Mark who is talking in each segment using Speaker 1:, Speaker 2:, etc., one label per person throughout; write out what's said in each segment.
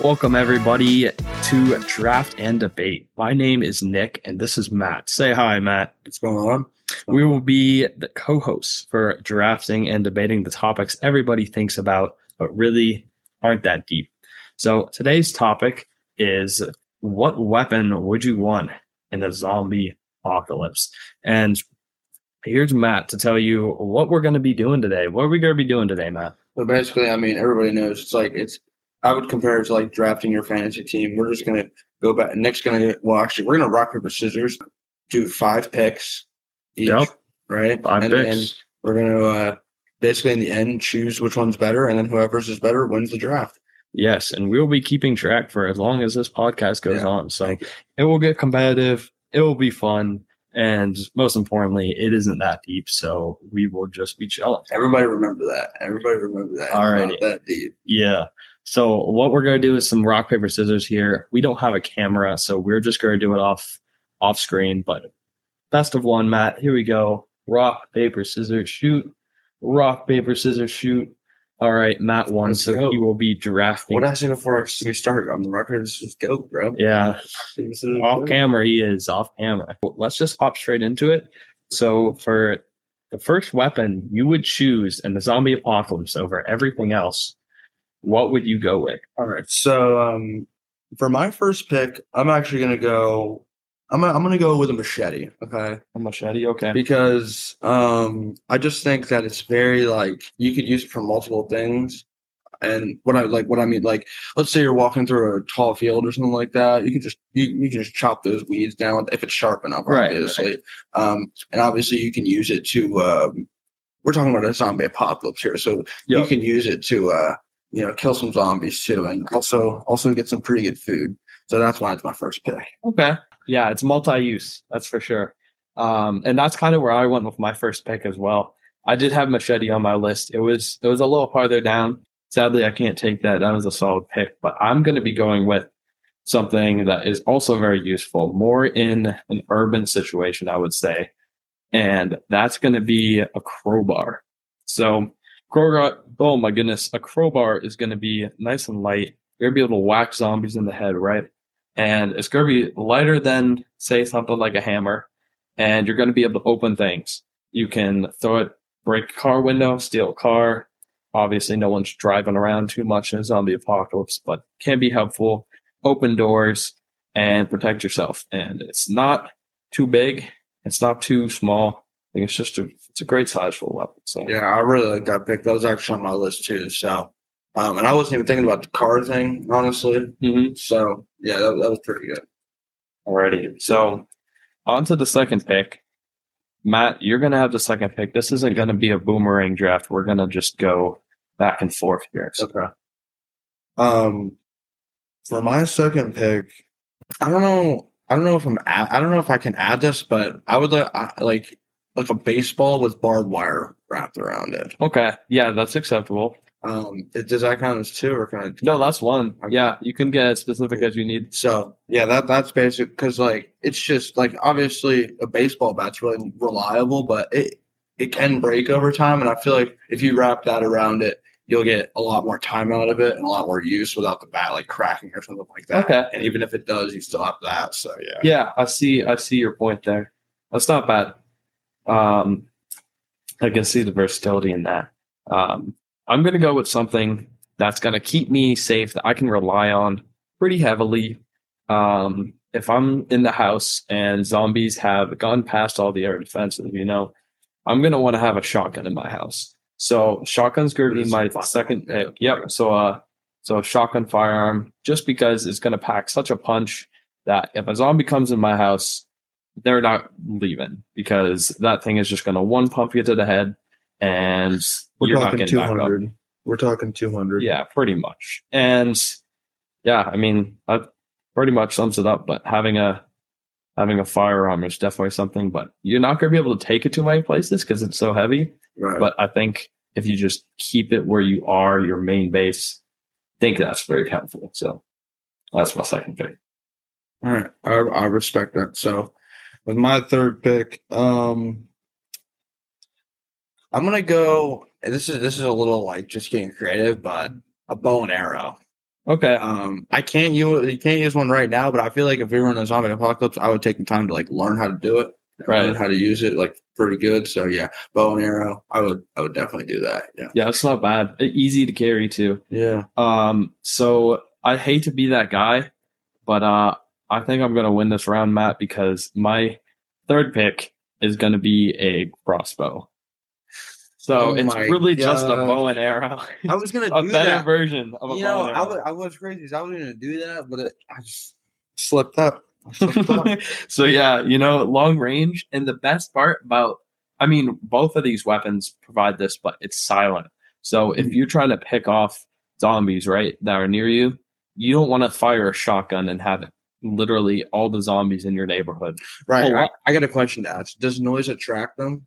Speaker 1: Welcome, everybody, to Draft and Debate. My name is Nick, and this is Matt. Say hi, Matt.
Speaker 2: What's going on?
Speaker 1: We will be the co hosts for drafting and debating the topics everybody thinks about, but really aren't that deep. So today's topic is what weapon would you want in a zombie apocalypse? And here's Matt to tell you what we're going to be doing today. What are we going to be doing today, Matt?
Speaker 2: So basically, I mean, everybody knows it's like it's. I would compare it to like drafting your fantasy team. We're just gonna go back. Nick's gonna well, actually, we're gonna rock paper scissors, do five picks each,
Speaker 1: Yep.
Speaker 2: right?
Speaker 1: Five
Speaker 2: and
Speaker 1: picks.
Speaker 2: we're gonna uh, basically in the end choose which one's better, and then whoever's is better wins the draft.
Speaker 1: Yes, and we'll be keeping track for as long as this podcast goes
Speaker 2: Yeah.
Speaker 1: on. So it will get competitive. It will be fun. And most importantly, it isn't that deep. So we will just be chilling.
Speaker 2: Everybody remember that. Everybody remember that.
Speaker 1: All
Speaker 2: right, that deep.
Speaker 1: Yeah. So what we're going to do is some rock, paper, scissors here. We don't have a camera, so we're just going to do it off off screen. But best of one, Matt. Here we go. Rock, paper, scissors, shoot. Rock, paper, scissors, shoot. All right, Matt won,
Speaker 2: Let's
Speaker 1: so
Speaker 2: go.
Speaker 1: he will be drafting.
Speaker 2: What I say before we start on the record? Let's just go, bro.
Speaker 1: yeah, off camera he is off camera let's just hop straight into it so for the first weapon you would choose in the zombie apocalypse over everything else what would you go with
Speaker 2: All right. So um, for my first pick, I'm actually gonna go. I'm gonna, I'm gonna go with a machete. Okay.
Speaker 1: a machete okay
Speaker 2: Because um, I just think that it's very like you could use it for multiple things. And what I like, what I mean, like, let's say you're walking through a tall field or something like that. You can just you, you can just chop those weeds down if it's sharp enough,
Speaker 1: Right,
Speaker 2: obviously. Um, and obviously you can use it to. Um, we're talking about a zombie apocalypse here, so you can use it to uh you know kill some zombies too and also also get some pretty good food. So that's why it's my first pick.
Speaker 1: Okay. Yeah it's multi-use that's for sure. Um and that's kind of where i went with my first pick as well. I did have machete on my list. It was it was a little farther down. Sadly i can't take that. That was a solid pick but i'm going to be going with something that is also very useful more in an urban situation i would say. And that's going to be a crowbar. So crowbar oh my goodness a crowbar is going to be nice and light. You're going to be able to whack zombies in the head right? And it's going to be lighter than say something like a hammer. And you're going to be able to open things. You can throw it break a car window steal a car. Obviously no one's driving around too much in a zombie apocalypse but can be helpful. Open doors and protect yourself. And it's not too big. It's not too small i think it's just a it's a great size for a weapon so
Speaker 2: yeah i really like that pick that was actually on my list too so um and i wasn't even thinking about the car thing honestly
Speaker 1: Mhm.
Speaker 2: so yeah that, that was pretty good
Speaker 1: Alrighty. So on to the second pick. Matt, you're gonna have the second pick. This isn't gonna be a boomerang draft. We're gonna just go back and forth here. So,
Speaker 2: okay um for my second pick i don't know i don't know if i'm i don't know if i can add this but i would like I- like like a baseball with barbed wire wrapped around it
Speaker 1: okay. Yeah, that's acceptable.
Speaker 2: Um, it- does that count as two or can I?
Speaker 1: No, that's one. Yeah, you can get as specific as you need.
Speaker 2: So yeah, that that's basic because like it's just like obviously a baseball bat's really reliable, but it it can break over time, and I feel like if you wrap that around it, you'll get a lot more time out of it and a lot more use without the bat like cracking or something like that.
Speaker 1: Okay.
Speaker 2: And even if it does, you still have that. So yeah.
Speaker 1: Yeah, I see I see your point there. That's not bad. Um I can see the versatility in that. Um I'm gonna go with something that's gonna keep me safe that I can rely on pretty heavily. Um if I'm in the house and zombies have gone past all the air defenses, you know, I'm gonna want to have a shotgun in my house. So shotgun's gonna be my second pick. Yep. So uh so a shotgun firearm, just because it's gonna pack such a punch that if a zombie comes in my house, they're not leaving because that thing is just going to one pump you to the head and
Speaker 2: We're
Speaker 1: you're not
Speaker 2: talking
Speaker 1: getting back up.
Speaker 2: We're talking two hundred.
Speaker 1: Yeah, pretty much. And yeah, I mean, that pretty much sums it up. But having a having a firearm is definitely something. But you're not going to be able to take it too many places because it's so heavy.
Speaker 2: Right.
Speaker 1: But I think if you just keep it where you are, your main base, I think that's very helpful. So that's my second pick.
Speaker 2: All right, I, I respect that. So, with my third pick, um, I'm gonna go. This is this is a little like just getting creative, but a bow and arrow.
Speaker 1: Okay.
Speaker 2: Um, I can't use you can't use one right now, but I feel like if we were in a zombie apocalypse, I would take the time to like learn how to do it,
Speaker 1: Right.
Speaker 2: how to use it, like pretty good. So yeah, bow and arrow, I would I would definitely do that. Yeah,
Speaker 1: Yeah, it's not bad. Easy to carry too.
Speaker 2: yeah.
Speaker 1: Um, so I hate to be that guy, but uh, I think I'm gonna win this round, Matt, because my third pick is gonna be a crossbow. So
Speaker 2: Oh
Speaker 1: it's really just a bow and arrow,
Speaker 2: I was gonna
Speaker 1: a
Speaker 2: do
Speaker 1: better
Speaker 2: that.
Speaker 1: version of a
Speaker 2: You
Speaker 1: bow
Speaker 2: know,
Speaker 1: and
Speaker 2: I
Speaker 1: arrow.
Speaker 2: was, I was crazy. I was gonna do that, but it, I just slipped up. I slipped up.
Speaker 1: so yeah, you know, long range, and the best part about, I mean, both of these weapons provide this, but it's silent. So
Speaker 2: Mm-hmm.
Speaker 1: if you're trying to pick off zombies, right, that are near you, you don't want to fire a shotgun and have literally all the zombies in your neighborhood.
Speaker 2: Right.
Speaker 1: Oh,
Speaker 2: I. I got a question to ask. Does noise attract them?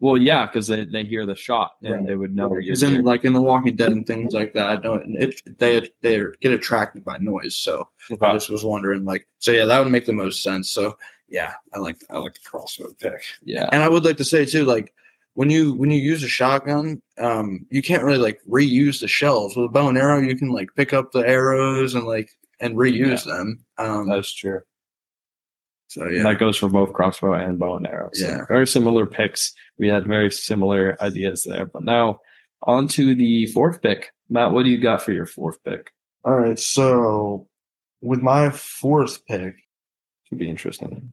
Speaker 1: Well, yeah, because they, they hear the shot and
Speaker 2: Right.
Speaker 1: they would know. you're
Speaker 2: in like in The Walking Dead and things like that, I don't it, they they get attracted by noise. So I just was wondering, like, so yeah, that would make the most sense. So yeah, I like I like the crossbow pick.
Speaker 1: Yeah.
Speaker 2: And I would like to say too, like when you when you use a shotgun, um, you can't really like reuse the shells. With a bow and arrow, you can like pick up the arrows and like and reuse them. Um,
Speaker 1: That's true.
Speaker 2: so yeah,
Speaker 1: That goes for both crossbow and bow and arrow. So
Speaker 2: Yeah.
Speaker 1: very similar picks. We had very similar ideas there. But now on to the fourth pick. Matt, what do you got for your fourth pick?
Speaker 2: All right, so with my fourth pick,
Speaker 1: Should be interesting.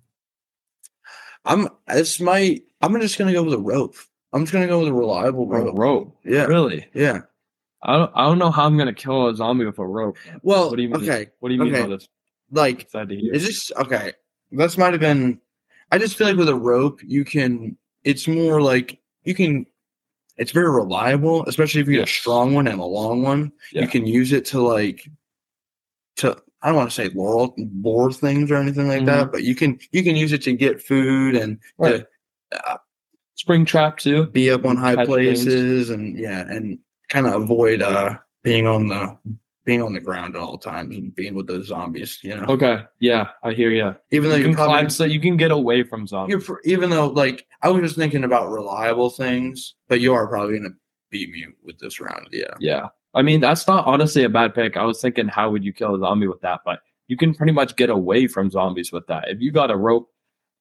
Speaker 2: I'm this might I'm just gonna go with a rope. I'm just gonna go with a reliable rope.
Speaker 1: rope.
Speaker 2: Yeah,
Speaker 1: Really?
Speaker 2: yeah.
Speaker 1: I don't, I don't know how I'm gonna kill a zombie with a rope.
Speaker 2: Well,
Speaker 1: What do you mean?
Speaker 2: okay,
Speaker 1: What do you mean
Speaker 2: Okay.
Speaker 1: by this?
Speaker 2: like
Speaker 1: Excited to hear.
Speaker 2: is this okay? This might have been. I just feel like with a rope, you can. It's more like you can. It's very reliable, especially if you get
Speaker 1: Yeah.
Speaker 2: a strong one and a long one.
Speaker 1: Yeah.
Speaker 2: You can use it to like. To I don't want to say laurel bore things or anything like that, but you can you can use it to get food and
Speaker 1: Mm-hmm. Right.
Speaker 2: to uh,
Speaker 1: Spring trap too.
Speaker 2: be up on high
Speaker 1: Catch things.
Speaker 2: places and yeah and kind of avoid uh being on the being on the ground at all times and being with those zombies you know
Speaker 1: Okay. Yeah, I hear you.
Speaker 2: even though
Speaker 1: You can
Speaker 2: probably,
Speaker 1: climb so you can get away from zombies.
Speaker 2: you're even though like i was just thinking about reliable things but you are probably gonna beat me with this round yeah
Speaker 1: Yeah. I mean, that's not honestly a bad pick. I was thinking, how would you kill a zombie with that? But you can pretty much get away from zombies with that. If you got a rope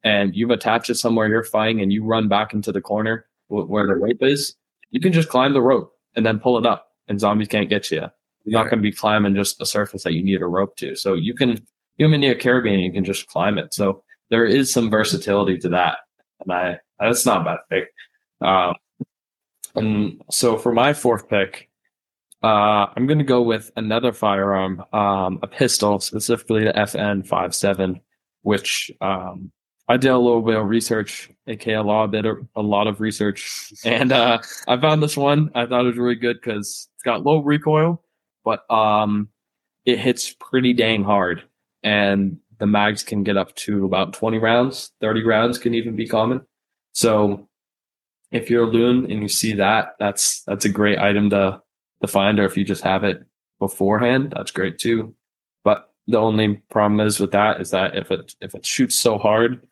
Speaker 1: and you've attached it somewhere you're fighting and you run back into the corner where the rope is, you can just climb the rope and then pull it up and zombies can't get you. You're not
Speaker 2: Right.
Speaker 1: going to be climbing just a surface that you need a rope to. So you can, you can near Caribbean, you can just climb it. So there is some versatility to that. And I, that's not a bad pick. Um, and so for my fourth pick, uh, I'm going to go with another firearm, um, a pistol, specifically the FN57, which um, I did a little bit of research, aka a lot, of, a lot of research, and uh, I found this one. I thought it was really good because it's got low recoil, but um, it hits pretty dang hard, and the mags can get up to about 20 rounds. 30 rounds can even be common. So if you're a loon and you see that, that's that's a great item to to find, or if you just have it beforehand, that's great too. But the only problem is with that is that if it if it shoots so hard,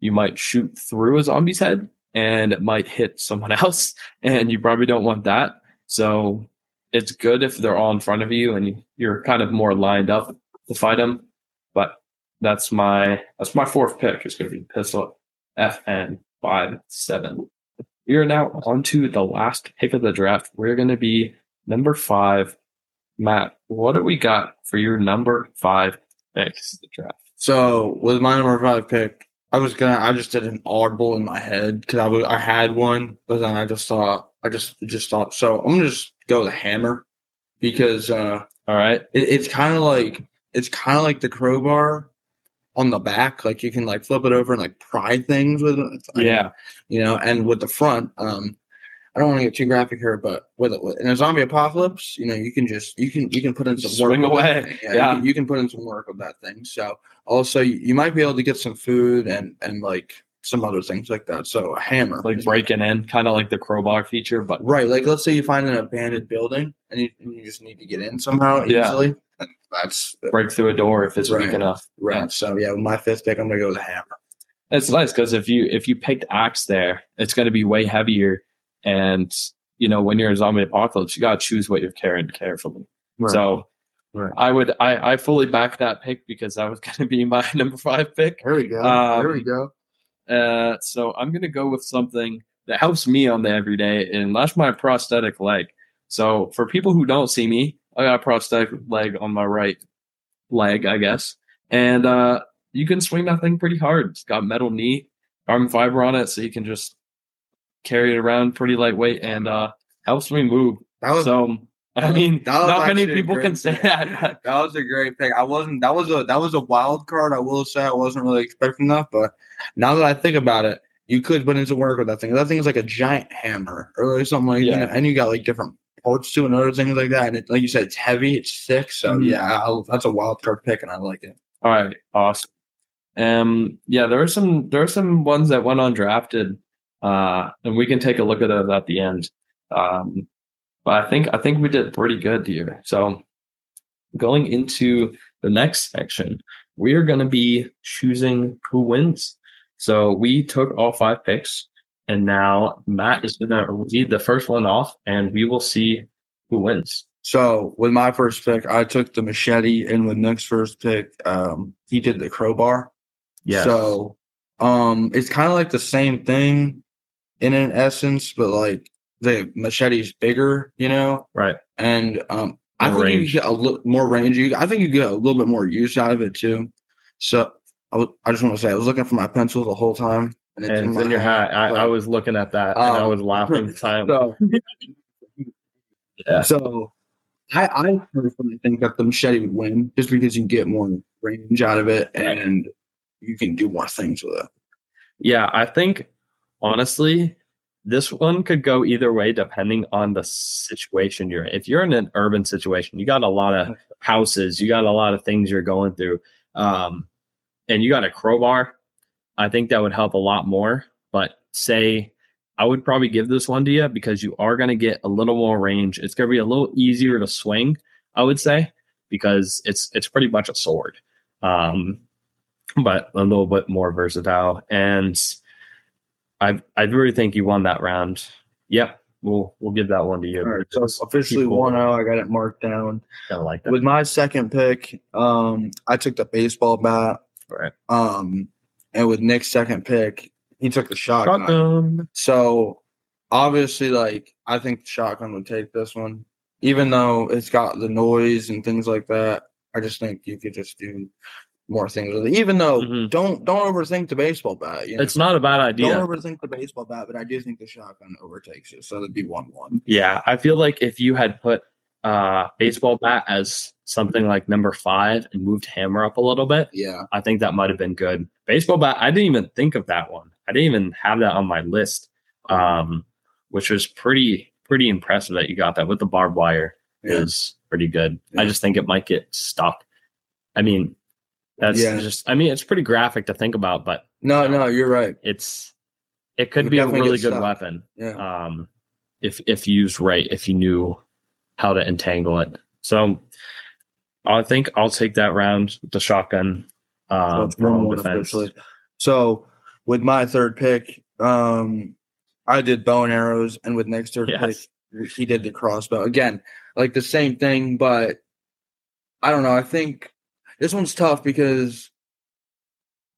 Speaker 1: you might shoot through a zombie's head and it might hit someone else, and you probably don't want that. So it's good if they're all in front of you and you, you're kind of more lined up to fight them. But that's my that's my fourth pick. It's going to be pistol FN five seven. We are now on to the last pick of the draft. We're going to be number five. Matt, what do we got for your number five picks of the draft?
Speaker 2: so with my number five pick i was gonna i just did an audible in my head because I wa- I had one but then i just thought i just just thought so i'm gonna just go with a hammer because uh
Speaker 1: All right.
Speaker 2: it, it's kind of like it's kind of like the crowbar on the back like you can like flip it over and like pry things with it like,
Speaker 1: Yeah.
Speaker 2: you know and with the front um i don't want to get too graphic here but with it in a zombie apocalypse you know you can just you can you can put in some
Speaker 1: Swing
Speaker 2: work
Speaker 1: away.
Speaker 2: yeah,
Speaker 1: Yeah.
Speaker 2: You, can, you can put in some work with that thing so also you, you might be able to get some food and and like some other things like that so a hammer
Speaker 1: Like breaking in, kind of like the crowbar feature, but
Speaker 2: right like let's say you find an abandoned building and you, and you just need to get in somehow
Speaker 1: Yeah.
Speaker 2: easily that's uh,
Speaker 1: break through a door if it's
Speaker 2: Right.
Speaker 1: weak enough.
Speaker 2: Right. So yeah, with my fifth pick, I'm gonna go with a hammer.
Speaker 1: It's nice because if you if you picked axe there, it's going to be way heavier, and you know when you're in zombie apocalypse, you got to choose what you're carrying carefully. So
Speaker 2: Right.
Speaker 1: I would I I fully back that pick because that was going to be my number five pick.
Speaker 2: There we go.
Speaker 1: Um,
Speaker 2: there we go.
Speaker 1: Uh, so I'm going to go with something that helps me on the everyday, and that's my prosthetic leg. So for people who don't see me, I got a prosthetic leg on my right leg, I guess, and uh, you can swing that thing pretty hard. It's got metal knee, carbon fiber on it, so you can just carry it around pretty lightweight and uh, helps me move.
Speaker 2: That was
Speaker 1: So I mean, not many people can say
Speaker 2: pick.
Speaker 1: that.
Speaker 2: That was a great pick. I wasn't. That was a that was a wild card. I will say I wasn't really expecting that, but now that I think about it, you could put into work with that thing. That thing is like a giant hammer or like something like
Speaker 1: Yeah.
Speaker 2: that, and you got like different parts to it and other things like that. And it, like you said, it's heavy, it's thick. So
Speaker 1: Mhm.
Speaker 2: yeah, I'll, that's a wild card pick, and I like it.
Speaker 1: All right, awesome. Um, yeah, there are some there are some ones that went undrafted, uh, and we can take a look at those at the end. Um, but I think I think we did pretty good here. So going into the next section, we are going to be choosing who wins. So we took all five picks, and now Matt is going to read the first one off, and we will see who wins.
Speaker 2: So with my first pick, I took the machete, and with Nick's first pick, um, he did the crowbar. Yeah. So um it's kind of like the same thing in an essence, but like the machete's bigger, you know?
Speaker 1: right.
Speaker 2: And um I
Speaker 1: More
Speaker 2: think
Speaker 1: range.
Speaker 2: you get a little more range. You, I think you get a little bit more use out of it too. So I, was, I just want to say I was looking for my pencil the whole time.
Speaker 1: And it's in
Speaker 2: my
Speaker 1: your hat. I, I
Speaker 2: but-
Speaker 1: was looking at that and I
Speaker 2: Um,
Speaker 1: was laughing silently.
Speaker 2: So,
Speaker 1: Yeah.
Speaker 2: so I, I personally think that the machete would win just because you get more range out of it and you can do more things with it.
Speaker 1: Yeah, I think honestly, this one could go either way depending on the situation you're in. If you're in an urban situation, you got a lot of houses, you got a lot of things you're going through, um, and you got a crowbar. I think that would help a lot more. But say, I would probably give this one to you because you are going to get a little more range. It's going to be a little easier to swing, I would say, because it's it's pretty much a sword. Um, but a little bit more versatile. And I I really think you won that round. Yep, we'll we'll give that one to you.
Speaker 2: Right, so officially one zero. I got it marked down.
Speaker 1: Kind of like that.
Speaker 2: With my second pick, um, I took the baseball bat.
Speaker 1: Right.
Speaker 2: Um, and with Nick's second pick, he took the shotgun.
Speaker 1: Shotgun.
Speaker 2: So obviously, like I think the shotgun would take this one, even though it's got the noise and things like that. I just think you could just do more things with it. Even though
Speaker 1: Mhm.
Speaker 2: don't don't overthink the baseball bat. You know?
Speaker 1: It's not a bad idea.
Speaker 2: don't overthink the baseball bat, but I do think the shotgun overtakes it. So it'd be one one.
Speaker 1: Yeah, I feel like if you had put uh baseball bat as something like number five and moved hammer up a little bit,
Speaker 2: Yeah.
Speaker 1: I think that might have been good. Baseball bat, I didn't even think of that one. I didn't even have that on my list. Um, which was pretty pretty impressive that you got that with the barbed wire
Speaker 2: Yeah.
Speaker 1: is pretty good. I just think it might get stuck. I mean, that's
Speaker 2: Yeah.
Speaker 1: just I mean, it's pretty graphic to think about, but
Speaker 2: No, no, you're right.
Speaker 1: it's it could be a really good weapon.
Speaker 2: Yeah.
Speaker 1: Um if if used right, if you knew how to entangle it. So I think I'll take that round with the shotgun.
Speaker 2: So
Speaker 1: Um,
Speaker 2: it's
Speaker 1: for
Speaker 2: one
Speaker 1: home
Speaker 2: one
Speaker 1: defense.
Speaker 2: So with my third pick, um, I did bow and arrows, and with next third
Speaker 1: Yes.
Speaker 2: pick, he did the crossbow. Again, like the same thing, but I don't know. I think this one's tough because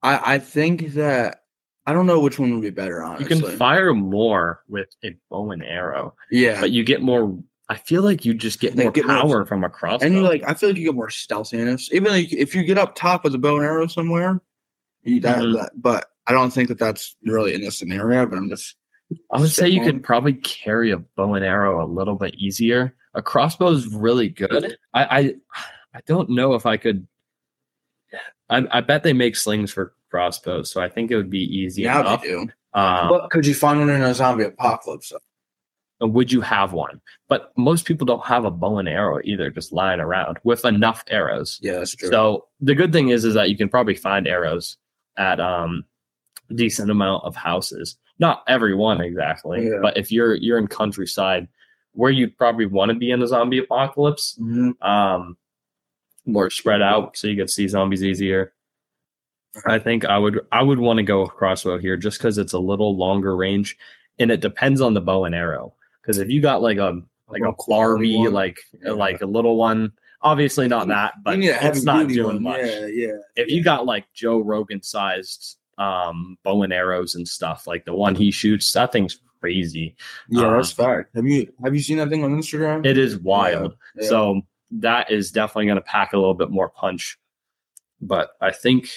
Speaker 2: I I think that I don't know which one would be better. Honestly, you
Speaker 1: can fire more with a bow and arrow,
Speaker 2: yeah,
Speaker 1: but you get more. I feel like you just get
Speaker 2: They
Speaker 1: more
Speaker 2: get more-
Speaker 1: power from a crossbow.
Speaker 2: and you like I feel like you get more stealthiness. Even like if you get up top with a bow and arrow somewhere, you, that,
Speaker 1: Mhm.
Speaker 2: that- but I don't think that that's really in this scenario. But I'm just
Speaker 1: I would say you could probably carry a bow and arrow a little bit easier. A crossbow is really good. I I, I don't know if I could. I, I bet they make slings for crossbows, so I think it would be easy
Speaker 2: yeah,
Speaker 1: enough.
Speaker 2: they do.
Speaker 1: Um,
Speaker 2: But could you find one in a zombie apocalypse?
Speaker 1: would you have one? But most people don't have a bow and arrow either, just lying around with enough arrows.
Speaker 2: Yeah, that's true.
Speaker 1: So the good thing is, is that you can probably find arrows at um a decent amount of houses. Not every one exactly,
Speaker 2: Yeah.
Speaker 1: but if you're you're in countryside where you'd probably want to be in a zombie apocalypse,
Speaker 2: Mhm.
Speaker 1: um, more spread out so you can see zombies easier. I think I would I would want to go crossbow here just because it's a little longer range, and it depends on the bow and arrow. Because if you got like a like a
Speaker 2: Barbie
Speaker 1: like
Speaker 2: Yeah.
Speaker 1: like a little one, obviously not that, but it's not doing
Speaker 2: one.
Speaker 1: much.
Speaker 2: Yeah, yeah.
Speaker 1: If you got like Joe Rogan sized um bow and arrows and stuff, like the one he shoots, that thing's crazy.
Speaker 2: Yeah,
Speaker 1: Um,
Speaker 2: that's fact. Have you have you seen that thing on Instagram?
Speaker 1: It is wild.
Speaker 2: Yeah.
Speaker 1: So that is definitely going to pack a little bit more punch. But I think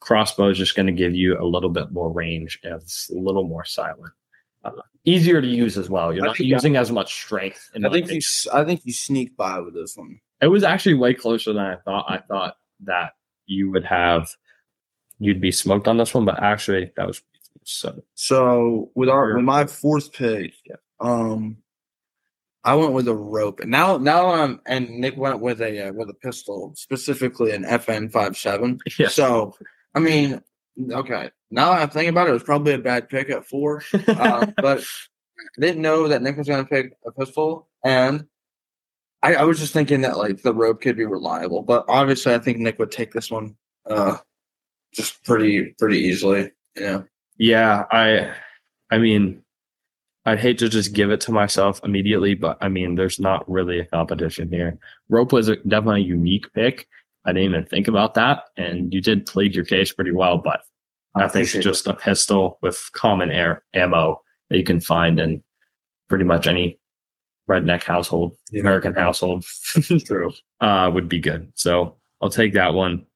Speaker 1: crossbow is just going to give you a little bit more range and it's a little more silent. Uh, easier to use as well. You're
Speaker 2: I
Speaker 1: not using as much strength. In
Speaker 2: I think you I think you sneak by with this one.
Speaker 1: it was actually way closer than I thought. I thought that you would have, you'd be smoked on this one, but actually that was so.
Speaker 2: So with our with my fourth pick, um, I went with a rope, and now now I'm and Nick went with a uh, with a pistol, specifically an FN 57.
Speaker 1: Yeah.
Speaker 2: So I mean, okay, now I'm thinking about it, it was probably a bad pick at four, um, but I didn't know that Nick was going to pick a pistol, and I, I was just thinking that like the rope could be reliable, but obviously I think Nick would take this one, uh, just pretty pretty easily. Yeah.
Speaker 1: Yeah, I I mean I'd hate to just give it to myself immediately, but I mean there's not really a competition here. Rope was a, definitely a unique pick. I didn't even think about that, and you did plead your case pretty well, but I, think
Speaker 2: appreciate
Speaker 1: just a pistol with common air ammo that you can find in pretty much any redneck household,
Speaker 2: Yeah.
Speaker 1: American household,
Speaker 2: True.
Speaker 1: uh, would be good. So I'll take that one.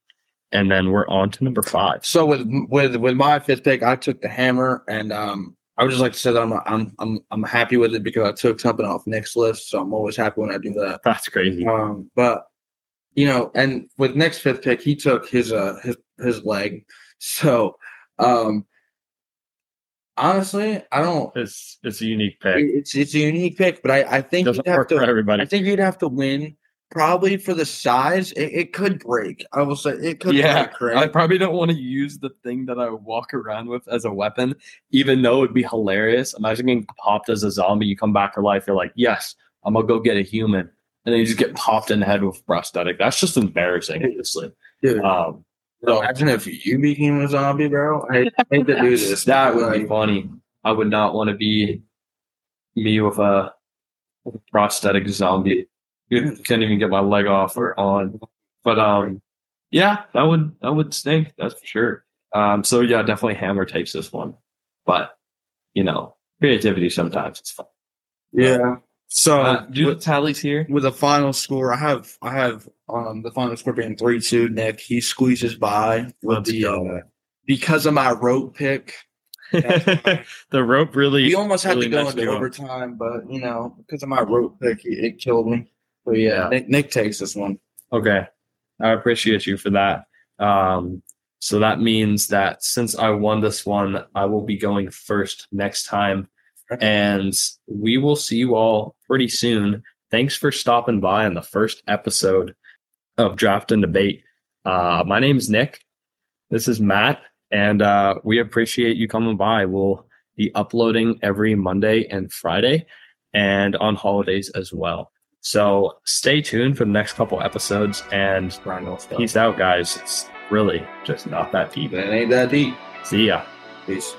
Speaker 1: And then we're on to number five.
Speaker 2: So with with with my fifth pick, I took the hammer, and um, I would just like to say that I'm I'm I'm I'm happy with it because I took something off Nick's list, so I'm always happy when I do that.
Speaker 1: That's crazy.
Speaker 2: Um, but you know, and with Nick's fifth pick, he took his uh his his leg. So, um, honestly, I don't.
Speaker 1: It's it's a unique pick.
Speaker 2: It's it's a unique pick, but I I think
Speaker 1: doesn't
Speaker 2: you'd have
Speaker 1: work for
Speaker 2: to.
Speaker 1: everybody.
Speaker 2: I think you'd have to win. Probably for the size, it, it could break. I will say it could
Speaker 3: yeah,
Speaker 2: break.
Speaker 3: I probably don't want to use the thing that I walk around with as a weapon, even though it'd be hilarious. Imagine getting popped as a zombie. You come back to life. You're like, yes, I'm gonna go get a human, and then you just get popped in the head with prosthetic. That's just embarrassing, honestly.
Speaker 2: Dude,
Speaker 3: Um, so
Speaker 2: imagine if you became a zombie, bro. I hate to do this.
Speaker 3: that would be funny. I would not want to be me with a, with a prosthetic zombie. Can't even get my leg off or on. But um, yeah, that would that would stink. That's for sure. Um, so yeah, definitely Hammer takes this one. But you know, creativity sometimes it's fun.
Speaker 2: Yeah. So
Speaker 3: Uh, do the
Speaker 2: with,
Speaker 3: tallies here.
Speaker 2: with a final score, I have I have um the final score being three two. Nick he squeezes by with
Speaker 1: Let's
Speaker 2: the uh, because of my rope pick.
Speaker 1: the rope really.
Speaker 2: He almost had
Speaker 1: really
Speaker 2: to go into overtime, but you know because of my rope pick, it, it killed me. But yeah,
Speaker 1: Yeah.
Speaker 2: Nick, Nick takes this one.
Speaker 1: Okay. I appreciate you for that. Um, so that means that since I won this one, I will be going first next time. And we will see you all pretty soon. Thanks for stopping by on the first episode of Draft and Debate. Uh, my name's Nick. This is Matt. And uh, we appreciate you coming by. We'll be uploading every Monday and Friday and on holidays as well. So stay tuned for the next couple episodes and peace out, guys. It's really just not that deep.
Speaker 2: It ain't that deep.
Speaker 1: See ya.
Speaker 2: Peace.